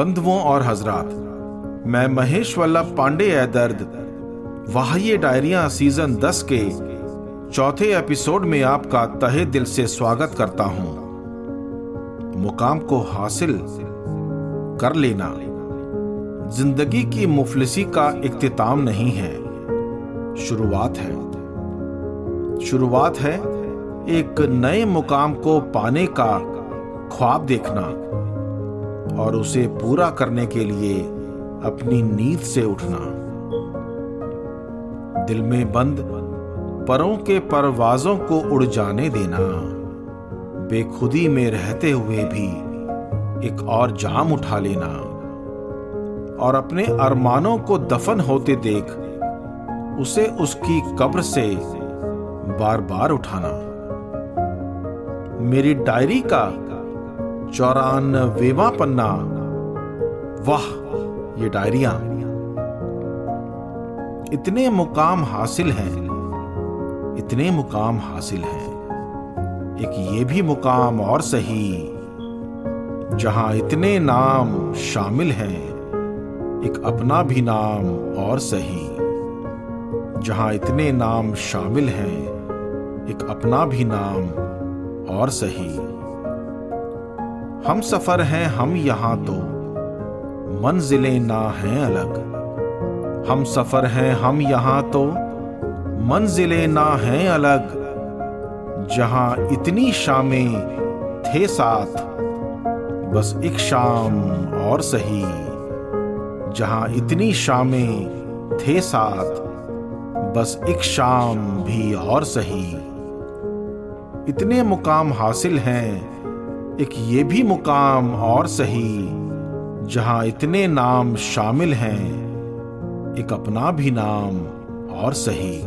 बंधुओं और हजरात, मैं महेश वल्लभ पांडे है दर्द, वाह्य डायरिया सीज़न 10 के चौथे एपिसोड में आपका तहे दिल से स्वागत करता हूँ। मुकाम को हासिल कर लेना। ज़िंदगी की मुफलिसी का इख्तिताम नहीं है। शुरुआत है। शुरुआत है एक नए मुकाम को पाने का ख्वाब देखना। और उसे पूरा करने के लिए अपनी नींद से उठना। दिल में बंद, परों के परवाजों को उड़ जाने देना। बेखुदी में रहते हुए भी एक और जाम उठा लेना। और अपने अरमानों को दफन होते देख, उसे उसकी कब्र से बार बार उठाना। मेरी डायरी का चौरानवेवा पन्ना। वाह, ये डायरिया। इतने मुकाम हासिल हैं, इतने मुकाम हासिल हैं। एक ये भी मुकाम और सही, जहाँ इतने नाम शामिल हैं, एक अपना भी नाम और सही, जहाँ इतने नाम शामिल हैं, एक अपना भी नाम और सही। हम सफ़र हैं हम यहाँ तो। मंजिलें ना हैं अलग। हम सफ़र हैं हम यहाँ तो। मंजिलें ना हैं अलग। जहाँ इतनी शामें थे साथ, बस एक शाम और सही। जहाँ इतनी शामें थे साथ, बस एक शाम भी और सही। इतने मुकाम हासिल हैं एक ये भी मुकाम और सही, जहाँ इतने नाम शामिल हैं, एक अपना भी नाम और सही।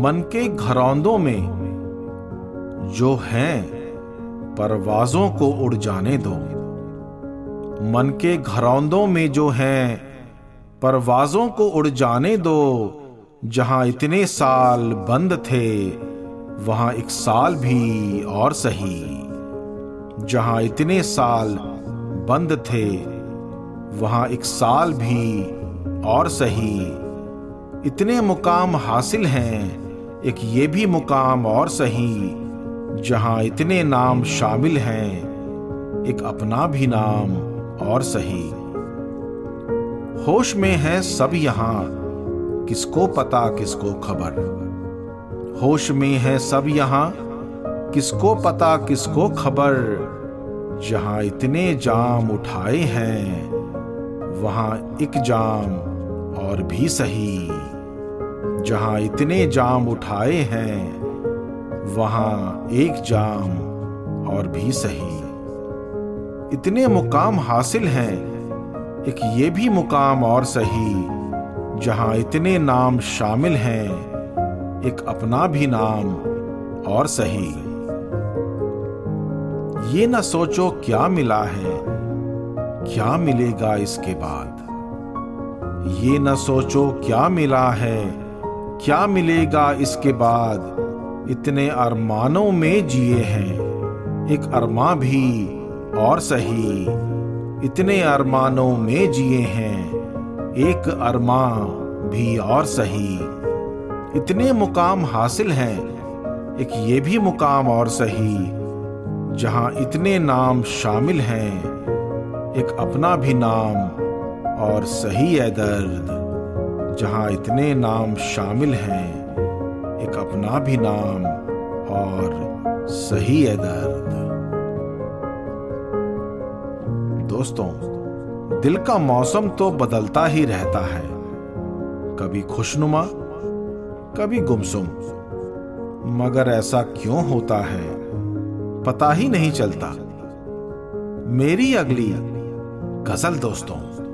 मन के घरौंदों में जो हैं, परवाजों को उड़ जाने दो। मन के घरौंदों में जो हैं, परवाजों को उड़ जाने दो, जहाँ इतने साल बंद थे वहाँ एक साल भी और सही, जहाँ इतने साल बंद थे, वहाँ एक साल भी और सही। इतने मुकाम हासिल हैं, एक ये भी मुकाम और सही, जहाँ इतने नाम शामिल हैं, एक अपना भी नाम और सही। होश में है सब यहाँ, किसको पता, किसको खबर। होश में है सब यहाँ। किसको पता, किसको खबर? जहाँ इतने जाम उठाए हैं, वहाँ एक जाम और भी सही। जहाँ इतने जाम उठाए हैं, वहाँ एक जाम और भी सही। इतने मुकाम हासिल हैं, एक ये भी मुकाम और सही, जहाँ इतने नाम शामिल हैं एक अपना भी नाम और सही। ये न सोचो क्या मिला है, क्या मिलेगा इसके बाद। ये न सोचो क्या मिला है, क्या मिलेगा इसके बाद। इतने अरमानों में जिए हैं, एक अरमा भी और सही। इतने अरमानों में जिए हैं, एक अरमा भी और सही। इतने मुकाम हासिल हैं। एक ये भी मुकाम और सही, जहाँ इतने नाम शामिल हैं। एक अपना भी नाम और सही है दर्द, जहाँ इतने नाम शामिल हैं। एक अपना भी नाम और सही है दर्द। दोस्तों, दिल का मौसम तो बदलता ही रहता है। कभी खुशनुमा कभी गुमसुम। मगर ऐसा क्यों होता है? पता ही नहीं चलता। मेरी अगली गज़ल दोस्तों।